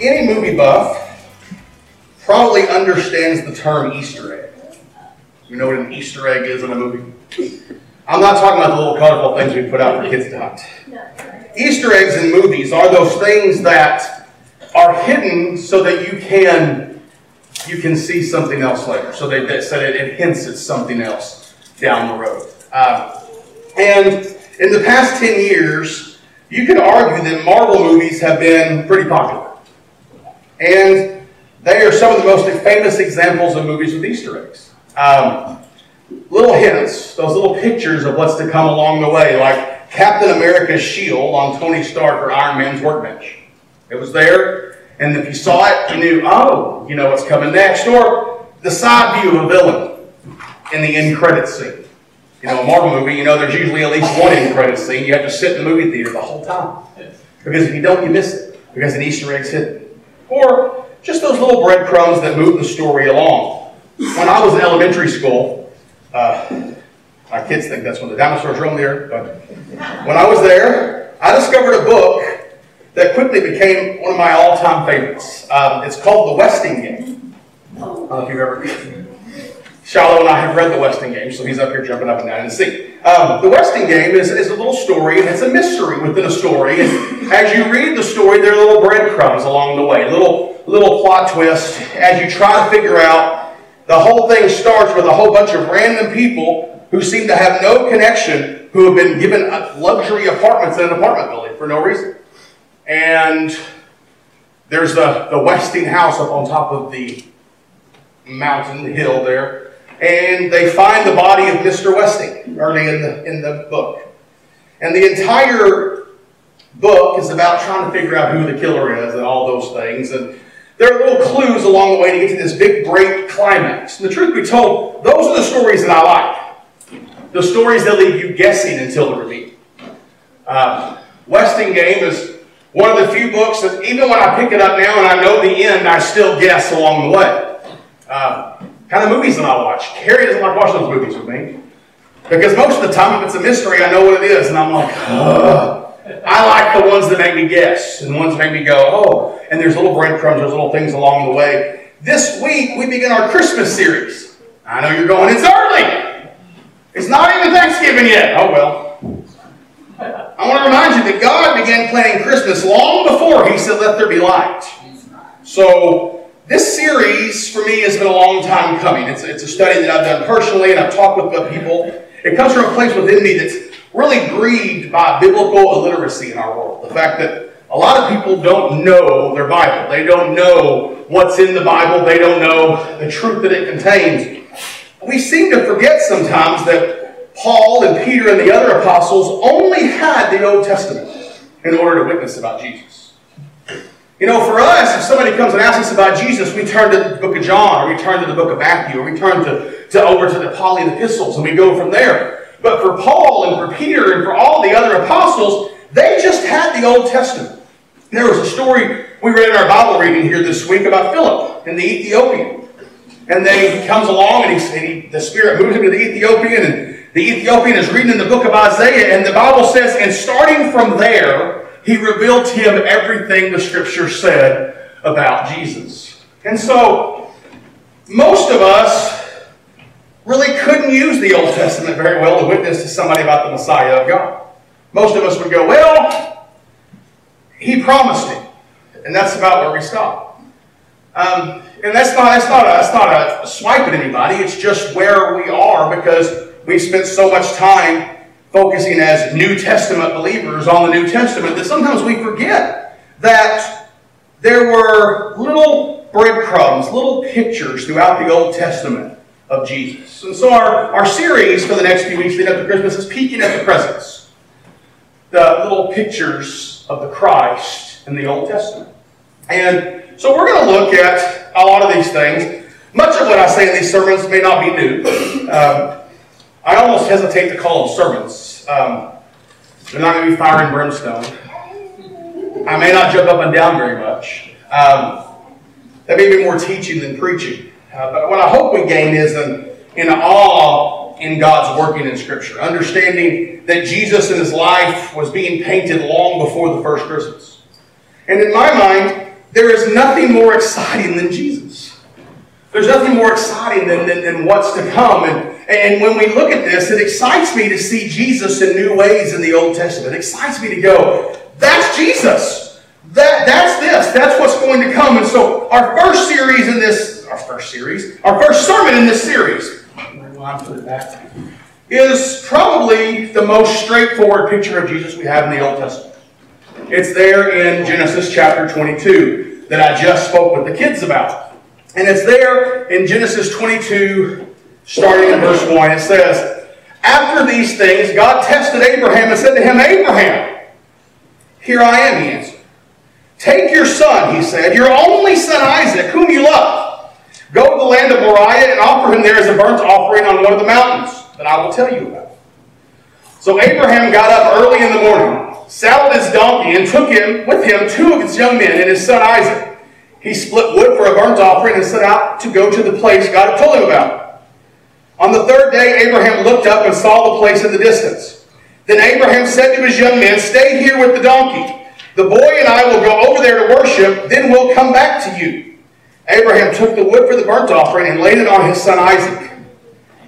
any movie buff probably understands the term Easter egg. You know what an Easter egg is in a movie? I'm not talking about the little colorful things we put out for kids to hunt. Easter eggs in movies are those things that are hidden so that you can you can see something else later. So they, they said it, it hints at something else down the road. Uh, and in the past 10 years, you could argue that Marvel movies have been pretty popular. And they are some of the most famous examples of movies with Easter eggs. Um, little hints, those little pictures of what's to come along the way, like Captain America's shield on Tony Stark or Iron Man's workbench. It was there, and if you saw it, you knew, oh, you know what's coming next. Or the side view of a villain in the end credits scene. You know, a Marvel movie, you know, there's usually at least one end credits scene. You have to sit in the movie theater the whole time. Because if you don't, you miss it. Because an Easter egg's hidden. Or just those little breadcrumbs that move the story along. When I was in elementary school, uh, my kids think that's when the dinosaurs roamed there, but when I was there, I discovered a book that quickly became one of my all-time favorites. Um, it's called The Westing Game. I don't know if you've ever... Shiloh and I have read the Westing Game, so he's up here jumping up and down in his. Um, the Westing Game is, is a little story, and it's a mystery within a story. And as you read the story, there are little breadcrumbs along the way, little little plot twists as you try to figure out. The whole thing starts with a whole bunch of random people who seem to have no connection, who have been given luxury apartments in an apartment building for no reason. And there's the, the Westing house up on top of the mountain, hill there and they find the body of Mr. Westing early in the, in the book. And the entire book is about trying to figure out who the killer is and all those things. And there are little clues along the way to get to this big, great climax. And the truth be told, those are the stories that I like. The stories that leave you guessing until the reveal. Uh, Westing Game is one of the few books that even when I pick it up now and I know the end, I still guess along the way. Uh, kind of movies that I watch. Carrie doesn't like watching those movies with me. Because most of the time, if it's a mystery, I know what it is, and I'm like, Ugh. I like the ones that make me guess, and the ones that make me go, oh, and there's little breadcrumbs, there's little things along the way. This week, we begin our Christmas series. I know you're going, it's early. It's not even Thanksgiving yet. Oh, well. I want to remind you that God began planning Christmas long before He said, let there be light. So, this series, for me, has been a long time coming. It's, it's a study that I've done personally, and I've talked with people. It comes from a place within me that's really grieved by biblical illiteracy in our world. The fact that a lot of people don't know their Bible. They don't know what's in the Bible. They don't know the truth that it contains. We seem to forget sometimes that Paul and Peter and the other apostles only had the Old Testament in order to witness about Jesus. You know, for us, if somebody comes and asks us about Jesus, we turn to the book of John, or we turn to the book of Matthew, or we turn to, to over to the Pauline epistles, and we go from there. But for Paul and for Peter and for all the other apostles, they just had the Old Testament. There was a story we read in our Bible reading here this week about Philip and the Ethiopian. And then he comes along and, he, and he, the Spirit moves him to the Ethiopian, and the Ethiopian is reading in the book of Isaiah, and the Bible says, and starting from there, he revealed to him everything the scripture said about Jesus. And so, most of us really couldn't use the Old Testament very well to witness to somebody about the Messiah of God. Most of us would go, well, he promised it. And that's about where we stop. Um, and that's not, that's, not a, that's not a swipe at anybody. It's just where we are because we've spent so much time focusing as New Testament believers on the New Testament that sometimes we forget that there were little breadcrumbs, little pictures throughout the Old Testament of Jesus. And so our, our series for the next few weeks leading up to Christmas is peeking at the presence. The little pictures of the Christ in the Old Testament. And so we're going to look at a lot of these things. Much of what I say in these sermons may not be new. Um, I almost hesitate to call them sermons. Um, they're not going to be fire and brimstone. I may not jump up and down very much. Um, that may be more teaching than preaching. Uh, but what I hope we gain is an, an awe in God's working in Scripture, understanding that Jesus in his life was being painted long before the first Christmas. And in my mind, there is nothing more exciting than Jesus. There's nothing more exciting than, than, than what's to come. And, and when we look at this, it excites me to see Jesus in new ways in the Old Testament. It excites me to go, that's Jesus. That, that's this. That's what's going to come. And so our first series in this, our first series, our first sermon in this series, is probably the most straightforward picture of Jesus we have in the Old Testament. It's there in Genesis chapter 22 that I just spoke with the kids about. And it's there in Genesis 22, starting in verse 1. It says, After these things, God tested Abraham and said to him, Abraham, here I am, he answered. Take your son, he said, your only son Isaac, whom you love. Go to the land of Moriah and offer him there as a burnt offering on one of the mountains that I will tell you about. So Abraham got up early in the morning, saddled his donkey, and took him with him two of his young men and his son Isaac. He split wood for a burnt offering and set out to go to the place God had told him about. On the third day, Abraham looked up and saw the place in the distance. Then Abraham said to his young men, Stay here with the donkey. The boy and I will go over there to worship, then we'll come back to you. Abraham took the wood for the burnt offering and laid it on his son Isaac.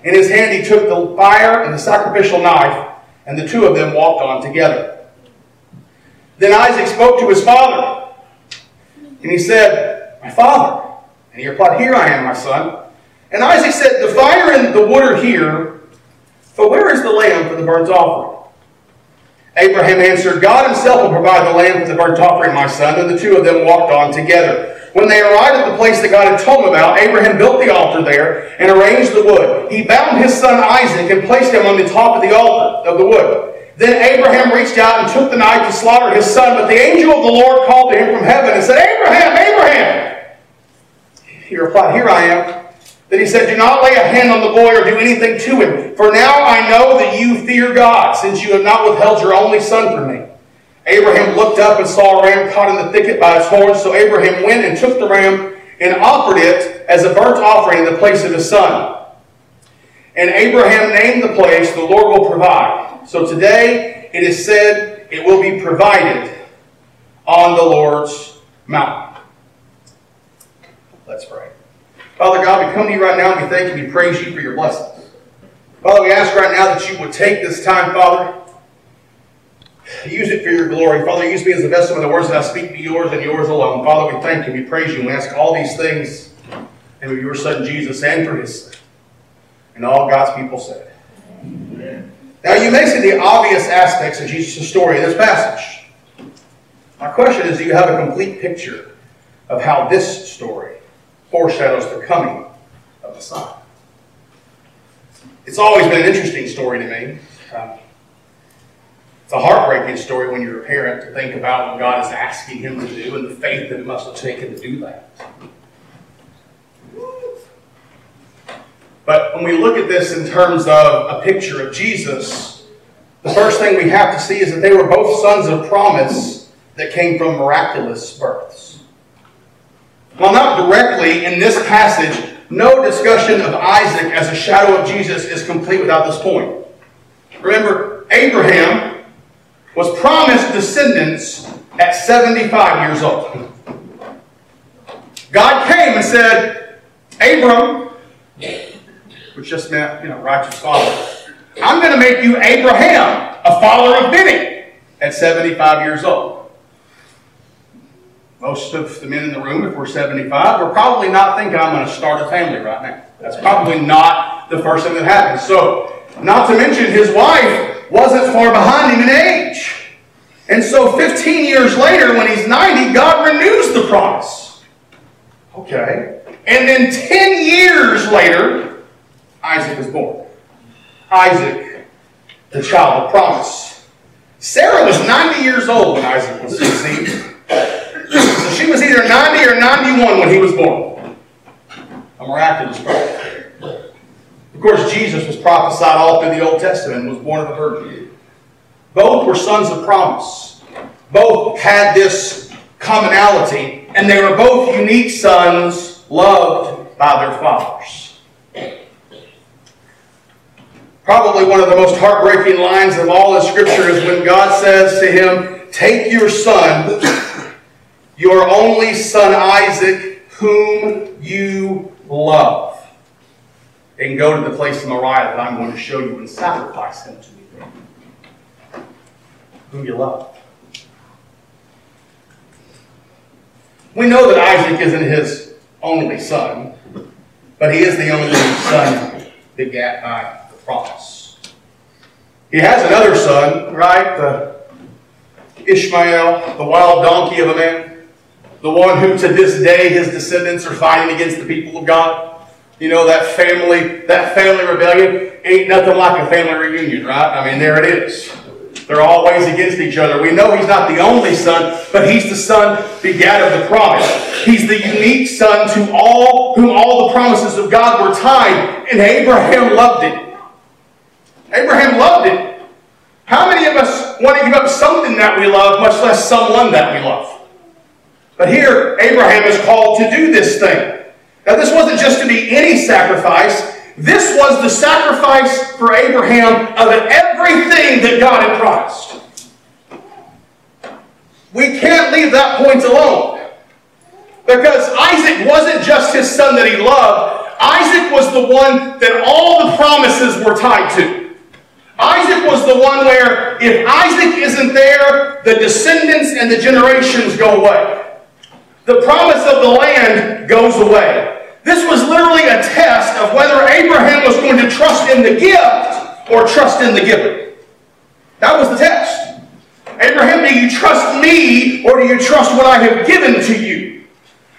In his hand he took the fire and the sacrificial knife, and the two of them walked on together. Then Isaac spoke to his father, and he said, My father. And he replied, Here I am, my son. And Isaac said, The fire and the wood are here, but where is the lamb for the burnt offering? Abraham answered, God himself will provide the lamb for the burnt offering, my son. And the two of them walked on together. When they arrived at the place that God had told them about, Abraham built the altar there and arranged the wood. He bound his son Isaac and placed him on the top of the altar of the wood. Then Abraham reached out and took the knife to slaughter his son, but the angel of the Lord called to him from heaven and said, Abraham, Abraham! He replied, Here I am. Then he said, Do not lay a hand on the boy or do anything to him, for now I know that you fear God, since you have not withheld your only son from me. Abraham looked up and saw a ram caught in the thicket by its horns. So Abraham went and took the ram and offered it as a burnt offering in the place of his son. And Abraham named the place, The Lord will provide. So today it is said, It will be provided on the Lord's mountain. Let's pray. Father God, we come to you right now and we thank you, we praise you for your blessings. Father, we ask right now that you would take this time, Father, Use it for your glory. Father, use me as the vessel of the words that I speak be yours and yours alone. Father, we thank you, we praise you, and we ask all these things in your Son Jesus and for his. And all God's people said. Amen. Now, you may see the obvious aspects of Jesus' story in this passage. My question is do you have a complete picture of how this story foreshadows the coming of the Son? It's always been an interesting story to me. Um, it's a heartbreaking story when you're a parent to think about what God is asking him to do and the faith that it must have taken to do that. But when we look at this in terms of a picture of Jesus, the first thing we have to see is that they were both sons of promise that came from miraculous births. While not directly in this passage, no discussion of Isaac as a shadow of Jesus is complete without this point. Remember, Abraham was promised descendants at 75 years old. God came and said, Abram, which just meant, you know, righteous father, I'm going to make you Abraham, a follower of many, at 75 years old. Most of the men in the room, if we're 75, we're probably not thinking I'm going to start a family right now. That's probably not the first thing that happens. So, not to mention his wife wasn't far behind him in age. And so 15 years later, when he's 90, God renews the promise. Okay. And then 10 years later, Isaac was born. Isaac, the child of promise. Sarah was 90 years old when Isaac was conceived. So she was either 90 or 91 when he was born. A miraculous birth. Of course, Jesus was prophesied all through the Old Testament and was born of a virgin. Both were sons of promise. Both had this commonality, and they were both unique sons loved by their fathers. Probably one of the most heartbreaking lines of all in Scripture is when God says to him, Take your son, your only son Isaac, whom you love. And go to the place of Moriah that I'm going to show you and sacrifice him to me. Whom you love. We know that Isaac isn't his only son, but he is the only son begat by the promise. He has another son, right? The Ishmael, the wild donkey of a man, the one who to this day his descendants are fighting against the people of God. You know, that family, that family rebellion ain't nothing like a family reunion, right? I mean, there it is. They're always against each other. We know he's not the only son, but he's the son begat of the promise. He's the unique son to all whom all the promises of God were tied, and Abraham loved it. Abraham loved it. How many of us want to give up something that we love, much less someone that we love? But here, Abraham is called to do this thing. Now, this wasn't just to be any sacrifice. This was the sacrifice for Abraham of everything that God had promised. We can't leave that point alone. Because Isaac wasn't just his son that he loved, Isaac was the one that all the promises were tied to. Isaac was the one where if Isaac isn't there, the descendants and the generations go away. The promise of the land goes away. This was literally a test of whether Abraham was going to trust in the gift or trust in the giver. That was the test. Abraham, do you trust me or do you trust what I have given to you?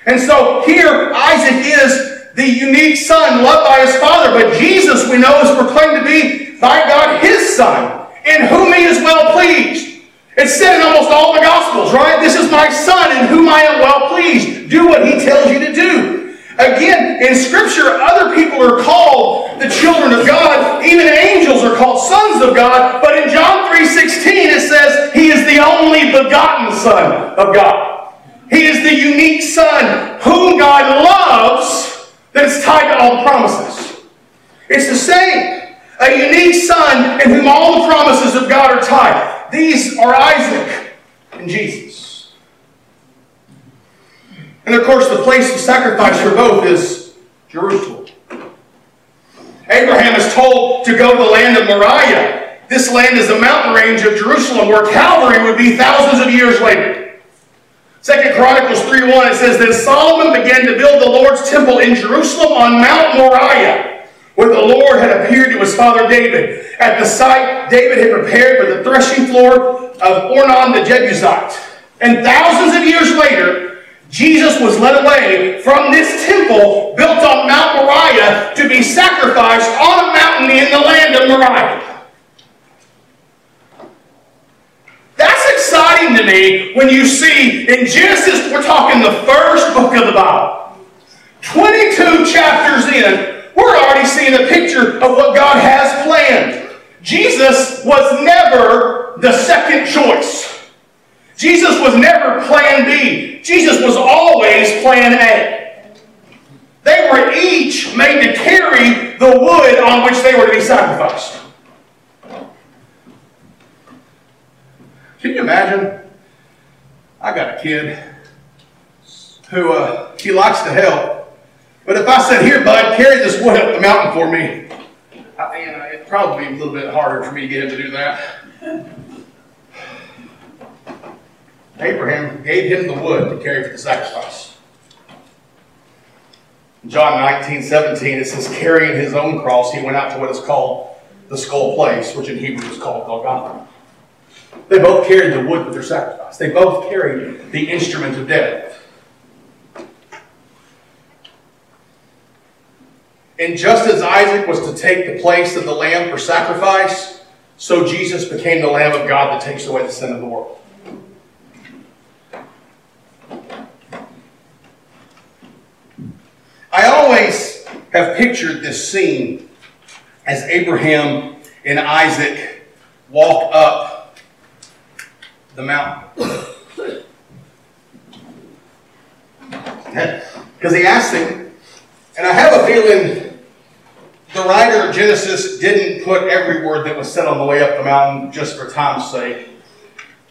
And so here, Isaac is the unique son loved by his father, but Jesus, we know, is proclaimed to be by God his son, in whom he is well pleased. It's said in almost all the Gospels, right? This is my son in whom I am well pleased. Do what he tells you to do. Again, in Scripture, other people are called the children of God. Even angels are called sons of God. But in John 3.16, it says, He is the only begotten Son of God. He is the unique Son whom God loves that is tied to all promises. It's the same. A unique Son in whom all the promises of God are tied. These are Isaac and Jesus. And of course, the place of sacrifice for both is Jerusalem. Abraham is told to go to the land of Moriah. This land is the mountain range of Jerusalem where Calvary would be thousands of years later. Second Chronicles 3.1 it says, Then Solomon began to build the Lord's temple in Jerusalem on Mount Moriah, where the Lord had appeared to his father David. At the site David had prepared for the threshing floor of Ornan the Jebusite. And thousands of years later, Jesus was led away from this temple built on Mount Moriah to be sacrificed on a mountain in the land of Moriah. That's exciting to me when you see in Genesis, we're talking the first book of the Bible. 22 chapters in, we're already seeing a picture of what God has planned. Jesus was never the second choice. Jesus was never plan B. Jesus was always plan A. They were each made to carry the wood on which they were to be sacrificed. Can you imagine? I got a kid who uh, he likes to help, but if I said, "Here, bud, carry this wood up the mountain for me," I, you know, it'd probably be a little bit harder for me to get him to do that. Abraham gave him the wood to carry for the sacrifice. John 19, 17, it says, carrying his own cross, he went out to what is called the skull place, which in Hebrew is called Golgotha. They both carried the wood with their sacrifice. They both carried the instrument of death. And just as Isaac was to take the place of the lamb for sacrifice, so Jesus became the Lamb of God that takes away the sin of the world. I always have pictured this scene as Abraham and Isaac walk up the mountain. Because he asked him, and I have a feeling the writer of Genesis didn't put every word that was said on the way up the mountain just for time's sake.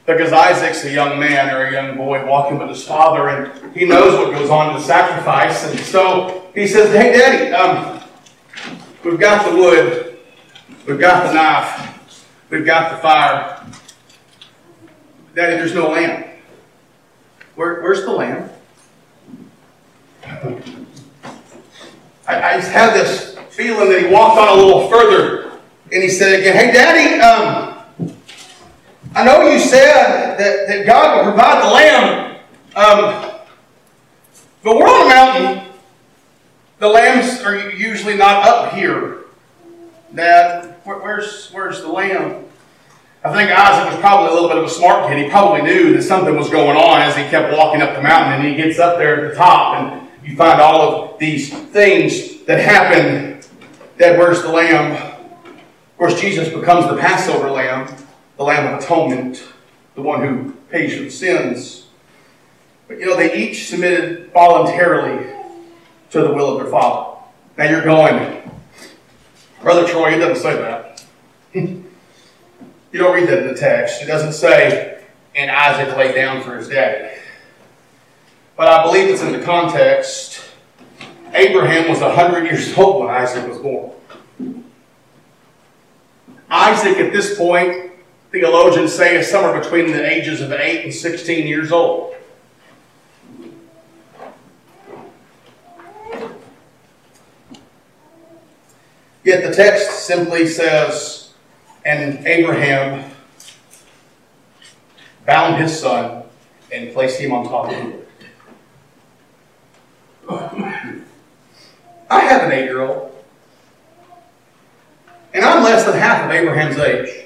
Because Isaac's a young man or a young boy walking with his father, and he knows what goes on in the sacrifice. And so he says, Hey, Daddy, um, we've got the wood, we've got the knife, we've got the fire. Daddy, there's no lamb. Where, where's the lamb? I, I just had this feeling that he walked on a little further and he said again, Hey, Daddy, um, I know you said that, that God will provide the lamb, um, but we're on a mountain. The lambs are usually not up here. Dad, where's, where's the lamb? I think Isaac was probably a little bit of a smart kid. He probably knew that something was going on as he kept walking up the mountain, and he gets up there at the top, and you find all of these things that happen. Dad, where's the lamb? Of course, Jesus becomes the Passover lamb the Lamb of Atonement, the one who pays for sins. But you know, they each submitted voluntarily to the will of their Father. Now you're going, Brother Troy, it doesn't say that. you don't read that in the text. It doesn't say, and Isaac laid down for his daddy. But I believe it's in the context. Abraham was 100 years old when Isaac was born. Isaac, at this point, theologians say is somewhere between the ages of 8 and 16 years old. Yet the text simply says, and Abraham bound his son and placed him on top of him. I have an eight year old, and I'm less than half of Abraham's age.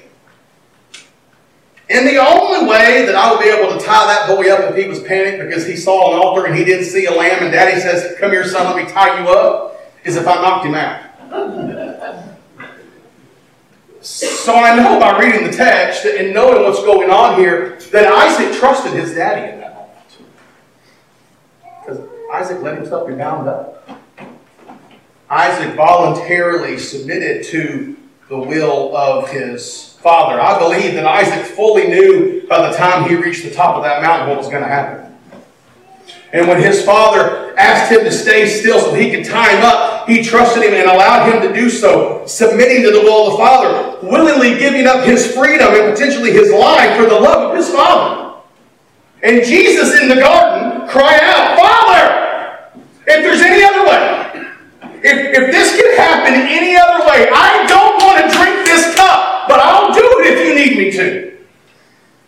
And the only way that I would be able to tie that boy up if he was panicked because he saw an altar and he didn't see a lamb and daddy says, Come here, son, let me tie you up, is if I knocked him out. so I know by reading the text and knowing what's going on here that Isaac trusted his daddy in that moment. Because Isaac let himself be bound up. Isaac voluntarily submitted to the will of his father. I believe that Isaac fully knew by the time he reached the top of that mountain what was going to happen. And when his father asked him to stay still so he could tie him up, he trusted him and allowed him to do so, submitting to the will of the Father, willingly giving up his freedom and potentially his life for the love of his Father. And Jesus in the garden cried out, Father, if there's if, if this could happen any other way, I don't want to drink this cup but I'll do it if you need me to.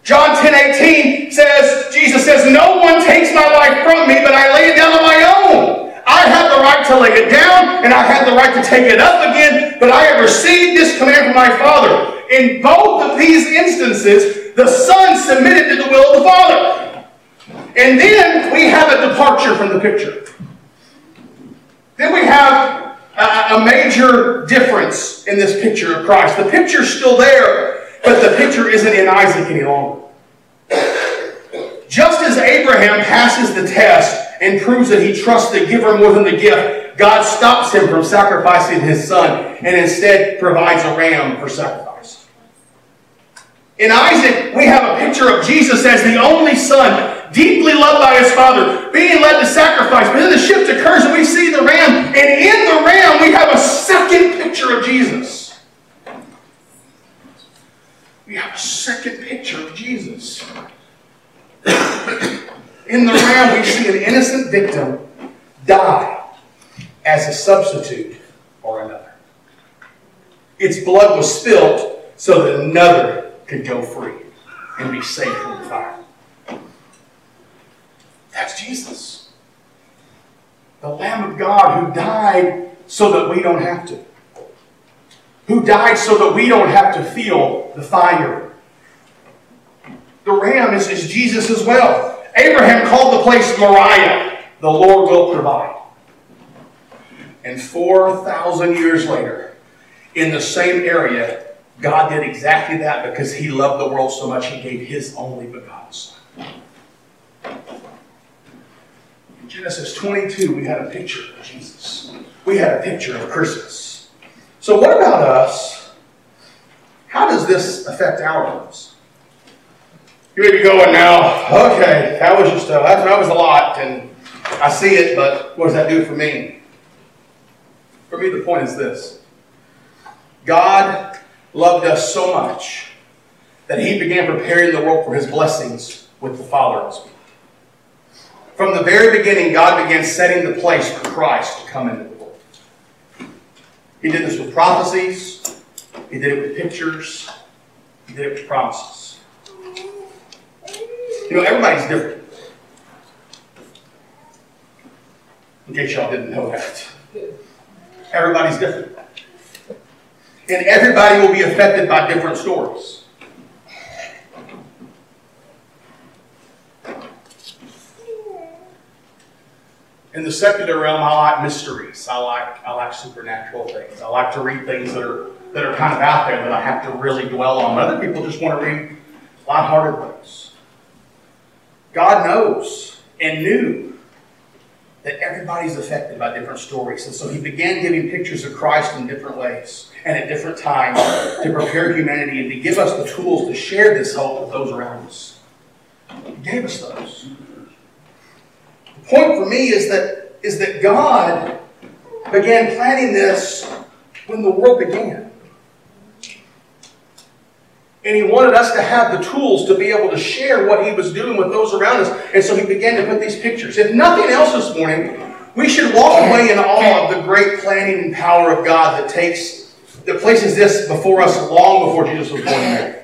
John 10 18 says, Jesus says, No one takes my life from me, but I lay it down on my own. I have the right to lay it down, and I have the right to take it up again, but I have received this command from my Father. In both of these instances, the Son submitted to the will of the Father. And then we have a departure from the picture. Then we have a, major difference in this picture of Christ. The picture's still there, but the picture isn't in Isaac any longer. Just as Abraham passes the test and proves that he trusts the giver more than the gift, God stops him from sacrificing his son and instead provides a ram for sacrifice. In Isaac, we have a picture of Jesus as the only son deeply loved by his father, being led to sacrifice. But then the shift occurs and we see the ram, and in the ram we have a second picture of Jesus. We have a second picture of Jesus. in the ram, we see an innocent victim die as a substitute for another. Its blood was spilt so that another could go free and be saved. That's Jesus. The Lamb of God who died so that we don't have to. Who died so that we don't have to feel the fire. The ram is, is Jesus as well. Abraham called the place Moriah. The Lord will provide. And 4,000 years later, in the same area, God did exactly that because he loved the world so much he gave his only begotten Son. Genesis 22, we had a picture of Jesus. We had a picture of Christmas. So, what about us? How does this affect our lives? You may be going now, okay, that was just, a, that, that was a lot, and I see it, but what does that do for me? For me, the point is this God loved us so much that He began preparing the world for His blessings with the Father. From the very beginning, God began setting the place for Christ to come into the world. He did this with prophecies, He did it with pictures, He did it with promises. You know, everybody's different. In case y'all didn't know that. Everybody's different. And everybody will be affected by different stories. In the secular realm, I like mysteries. I like I like supernatural things. I like to read things that are that are kind of out there that I have to really dwell on. Other people just want to read lighthearted things. God knows and knew that everybody's affected by different stories. And so he began giving pictures of Christ in different ways and at different times to prepare humanity and to give us the tools to share this hope with those around us. He gave us those. Point for me is that, is that God began planning this when the world began. And he wanted us to have the tools to be able to share what he was doing with those around us. And so he began to put these pictures. If nothing else this morning, we should walk away in awe of the great planning and power of God that takes, that places this before us long before Jesus was born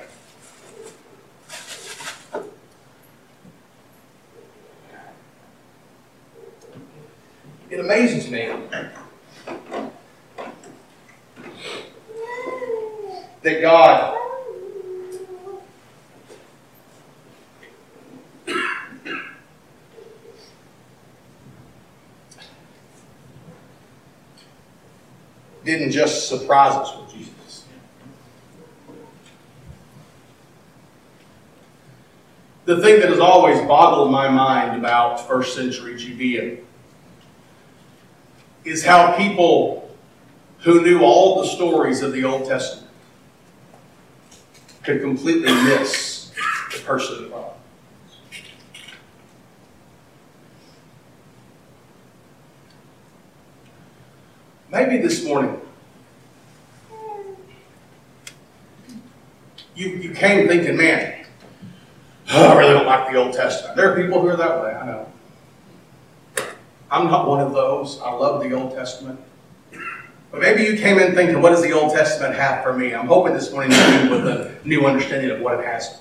amazes me that God didn't just surprise us with Jesus. The thing that has always boggled my mind about first century Judea is how people who knew all the stories of the Old Testament could completely miss the person of God. Maybe this morning you, you came thinking, man, oh, I really don't like the Old Testament. There are people who are that way, I know. I'm not one of those. I love the Old Testament. But maybe you came in thinking, what does the Old Testament have for me? I'm hoping this morning you with a new understanding of what it has.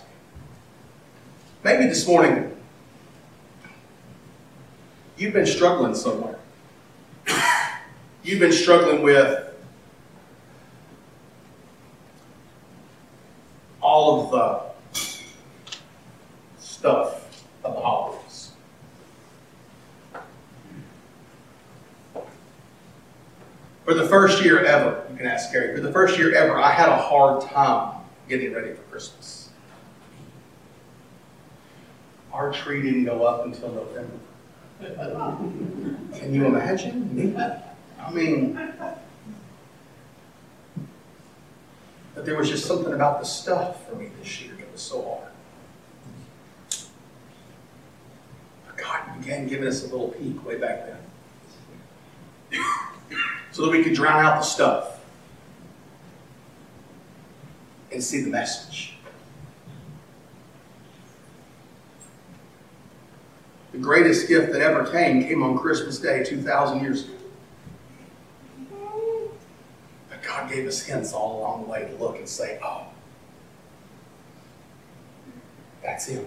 Maybe this morning you've been struggling somewhere. You've been struggling with all of the stuff of the holidays. For the first year ever, you can ask Gary, for the first year ever, I had a hard time getting ready for Christmas. Our tree didn't go up until November. Can you imagine me? I mean, but there was just something about the stuff for me this year that was so hard. But God began giving us a little peek way back then. So that we could drown out the stuff and see the message. The greatest gift that ever came came on Christmas Day 2,000 years ago. But God gave us hints all along the way to look and say, oh, that's Him.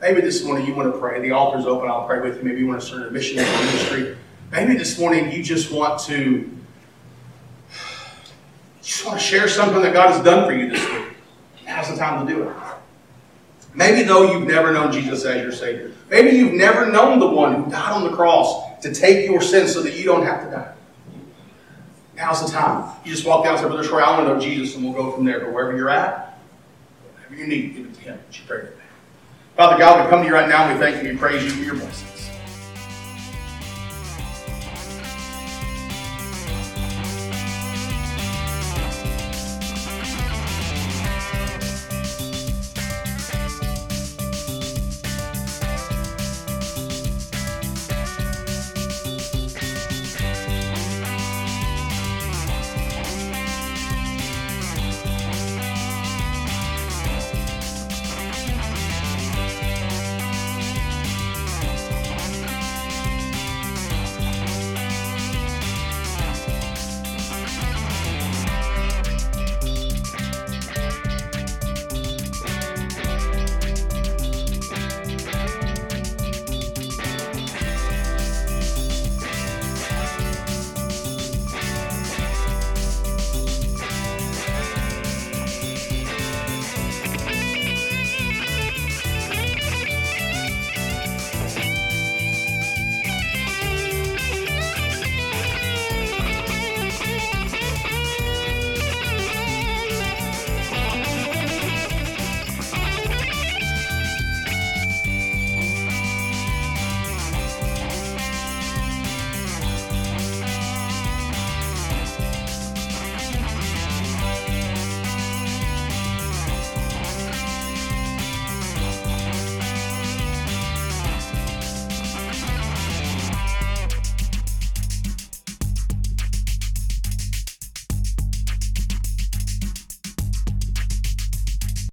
Maybe this morning you want to pray. The altar's open. I'll pray with you. Maybe you want to start a missionary ministry. Maybe this morning you just want to just want to share something that God has done for you this week. Now's the time to do it. Maybe though you've never known Jesus as your Savior. Maybe you've never known the one who died on the cross to take your sins so that you don't have to die. Now's the time. You just walk down and say, Brother Troy, I want to know Jesus, and we'll go from there. But wherever you're at, whatever you need, give it to Him. Would you pray me? Father God, we come to you right now and we thank you and praise you for your blessing.